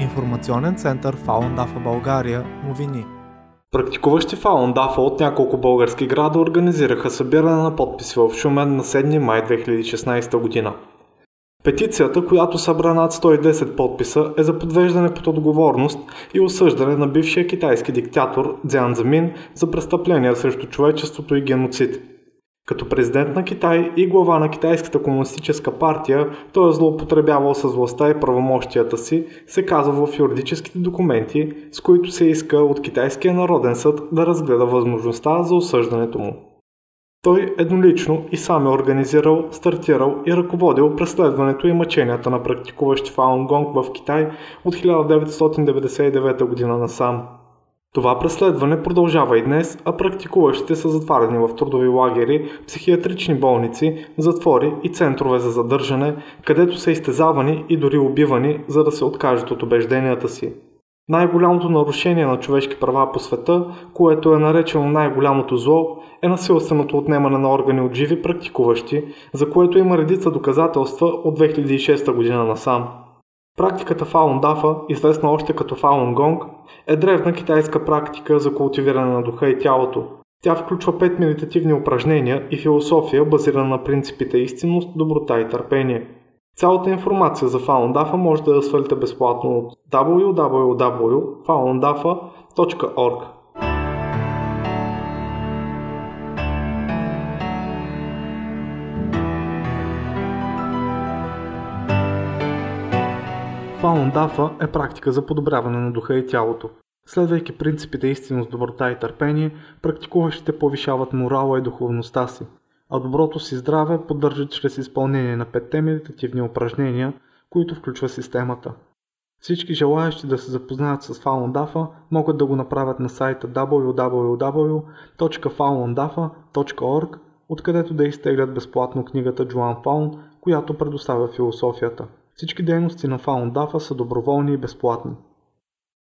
Информационен център Фаундафа България новини. Практикуващи Фаундафа от няколко български града организираха събиране на подписи в Шумен на 7 май 2016 година. Петицията, която събра над 110 подписа, е за подвеждане под отговорност и осъждане на бившия китайски диктатор Дзян Замин за престъпления срещу човечеството и геноцид. Като президент на Китай и глава на Китайската комунистическа партия, той е злоупотребявал с властта и правомощията си, се казва в юридическите документи, с които се иска от Китайския народен съд да разгледа възможността за осъждането му. Той еднолично и сам е организирал, стартирал и ръководил преследването и мъченията на практикуващи Фаунгонг в Китай от 1999 година насам. Това преследване продължава и днес, а практикуващите са затварени в трудови лагери, психиатрични болници, затвори и центрове за задържане, където са изтезавани и дори убивани, за да се откажат от убежденията си. Най-голямото нарушение на човешки права по света, което е наречено най-голямото зло, е насилственото отнемане на органи от живи практикуващи, за което има редица доказателства от 2006 година насам. Практиката Фаун Дафа, известна още като Фаун Гонг, е древна китайска практика за култивиране на духа и тялото. Тя включва пет медитативни упражнения и философия, базирана на принципите истинност, доброта и търпение. Цялата информация за Дафа може да я свалите безплатно от www.faundafa.org. Фаундафа е практика за подобряване на духа и тялото. Следвайки принципите истинност, доброта и търпение, практикуващите повишават морала и духовността си, а доброто си здраве поддържат чрез изпълнение на петте медитативни упражнения, които включва системата. Всички желаящи да се запознаят с Фаундафа могат да го направят на сайта www.faundafa.org, откъдето да изтеглят безплатно книгата Джоан Фаун, която предоставя философията. Всички дейности на Фаундафа са доброволни и безплатни.